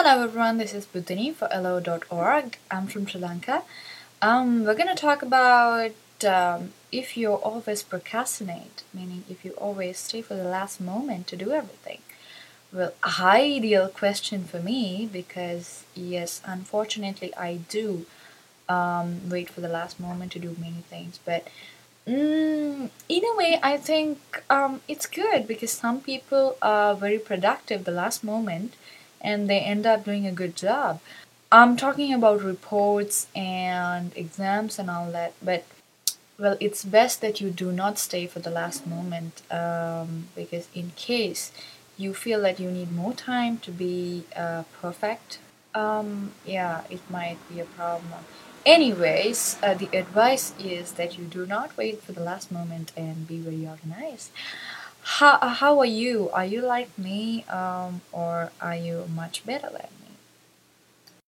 Hello everyone, this is Buddhini for elllo.org. I'm from Sri Lanka. Um, we're going to talk about um, if you always procrastinate, meaning if you always stay for the last moment to do everything. Well, ideal question for me because, yes, unfortunately, I do um, wait for the last moment to do many things, but mm, in a way, I think um, it's good because some people are very productive the last moment and they end up doing a good job. I'm talking about reports and exams and all that, but well, it's best that you do not stay for the last moment um, because, in case you feel that you need more time to be uh, perfect, um, yeah, it might be a problem. Anyways, uh, the advice is that you do not wait for the last moment and be very organized. How, how are you? Are you like me um, or are you much better than me?